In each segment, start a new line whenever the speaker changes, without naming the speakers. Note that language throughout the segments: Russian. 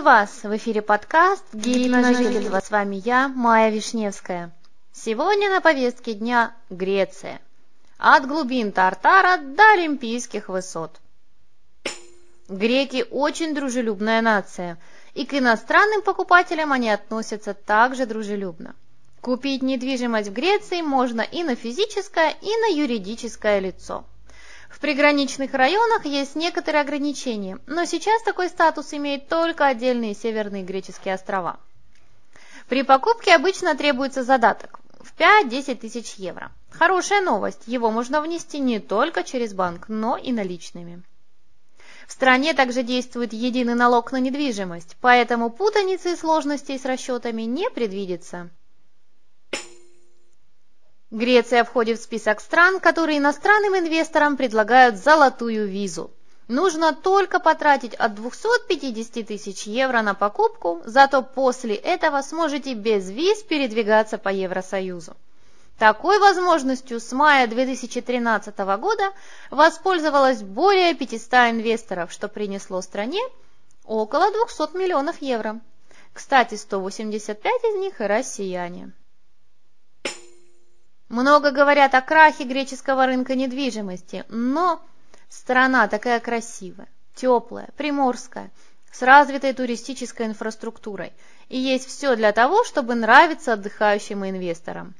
Приветствую вас! В эфире подкаст «Гид на жительство». С вами я, Майя Вишневская. Сегодня на повестке дня Греция. От глубин Тартара до Олимпийских высот. Греки очень дружелюбная нация, и к иностранным покупателям они относятся также дружелюбно. Купить недвижимость в Греции можно и на физическое, и на юридическое лицо. В приграничных районах есть некоторые ограничения, но сейчас такой статус имеют только отдельные северные греческие острова. При покупке обычно требуется задаток в 5-10 тысяч евро. Хорошая новость, его можно внести не только через банк, но и наличными. В стране также действует единый налог на недвижимость, поэтому путаницы и сложностей с расчетами не предвидится. Греция входит в список стран, которые иностранным инвесторам предлагают золотую визу. Нужно только потратить от 250 тысяч евро на покупку, зато после этого сможете без виз передвигаться по Евросоюзу. Такой возможностью с мая 2013 года воспользовалось более 500 инвесторов, что принесло стране около 200 миллионов евро. Кстати, 185 из них – россияне. Много говорят о крахе греческого рынка недвижимости, но страна такая красивая, теплая, приморская, с развитой туристической инфраструктурой, и есть все для того, чтобы нравиться отдыхающим инвесторам.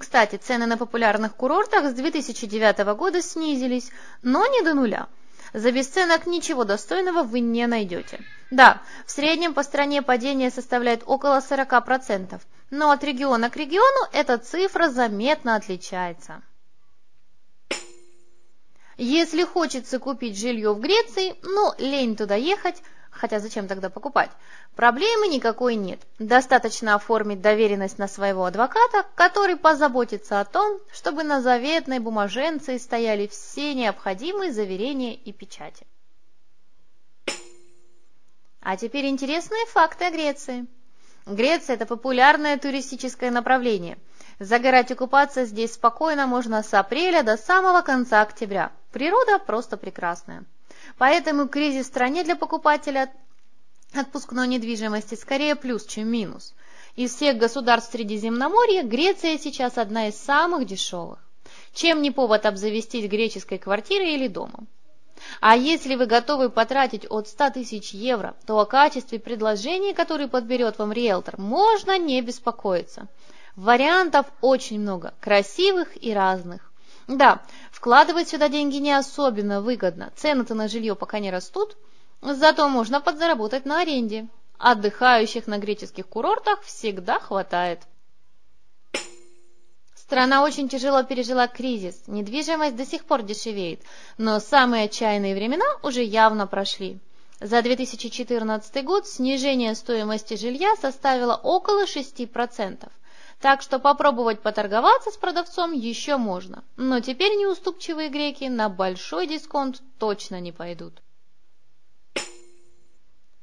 Кстати, цены на популярных курортах с 2009 года снизились, но не до нуля. За бесценок ничего достойного вы не найдете. Да, в среднем по стране падение составляет около 40%, но от региона к региону эта цифра заметно отличается. Если хочется купить жилье в Греции, но лень туда ехать, хотя зачем тогда покупать, проблемы никакой нет. Достаточно оформить доверенность на своего адвоката, который позаботится о том, чтобы на заветной бумаженце стояли все необходимые заверения и печати. А теперь интересные факты о Греции. Греция – это популярное туристическое направление. Загорать и купаться здесь спокойно можно с апреля до самого конца октября. Природа просто прекрасная. Поэтому кризис в стране для покупателя отпускной недвижимости скорее плюс, чем минус. Из всех государств Средиземноморья Греция сейчас одна из самых дешевых. Чем не повод обзавестись греческой квартирой или домом? А если вы готовы потратить от 100 тысяч евро, то о качестве предложений, которые подберет вам риэлтор, можно не беспокоиться. Вариантов очень много, красивых и разных. Да, вкладывать сюда деньги не особенно выгодно, цены-то на жилье пока не растут, зато можно подзаработать на аренде. Отдыхающих на греческих курортах всегда хватает. Страна очень тяжело пережила кризис, недвижимость до сих пор дешевеет, но самые отчаянные времена уже явно прошли. За 2014 год снижение стоимости жилья составило около 6%, так что попробовать поторговаться с продавцом еще можно, но теперь неуступчивые греки на большой дисконт точно не пойдут.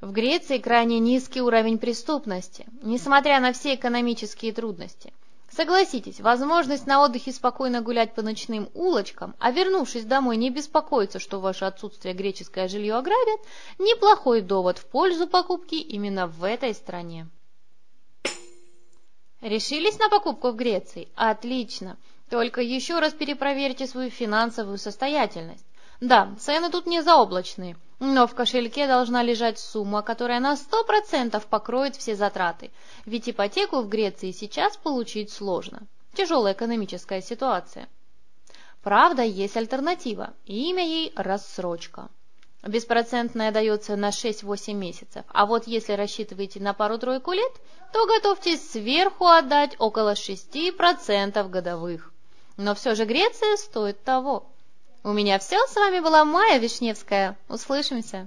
В Греции крайне низкий уровень преступности, несмотря на все экономические трудности – Согласитесь, возможность на отдыхе спокойно гулять по ночным улочкам, а вернувшись домой не беспокоиться, что ваше отсутствие греческое жилье ограбят, неплохой довод в пользу покупки именно в этой стране. Решились на покупку в Греции? Отлично! Только еще раз перепроверьте свою финансовую состоятельность. Да, цены тут не заоблачные, но в кошельке должна лежать сумма, которая на 100% покроет все затраты, ведь ипотеку в Греции сейчас получить сложно. Тяжелая экономическая ситуация. Правда, есть альтернатива, имя ей – рассрочка. Беспроцентная дается на 6-8 месяцев, а вот если рассчитываете на пару-тройку лет, то готовьтесь сверху отдать около 6% годовых. Но все же Греция стоит того. У меня все, с вами была Майя Вишневская. Услышимся.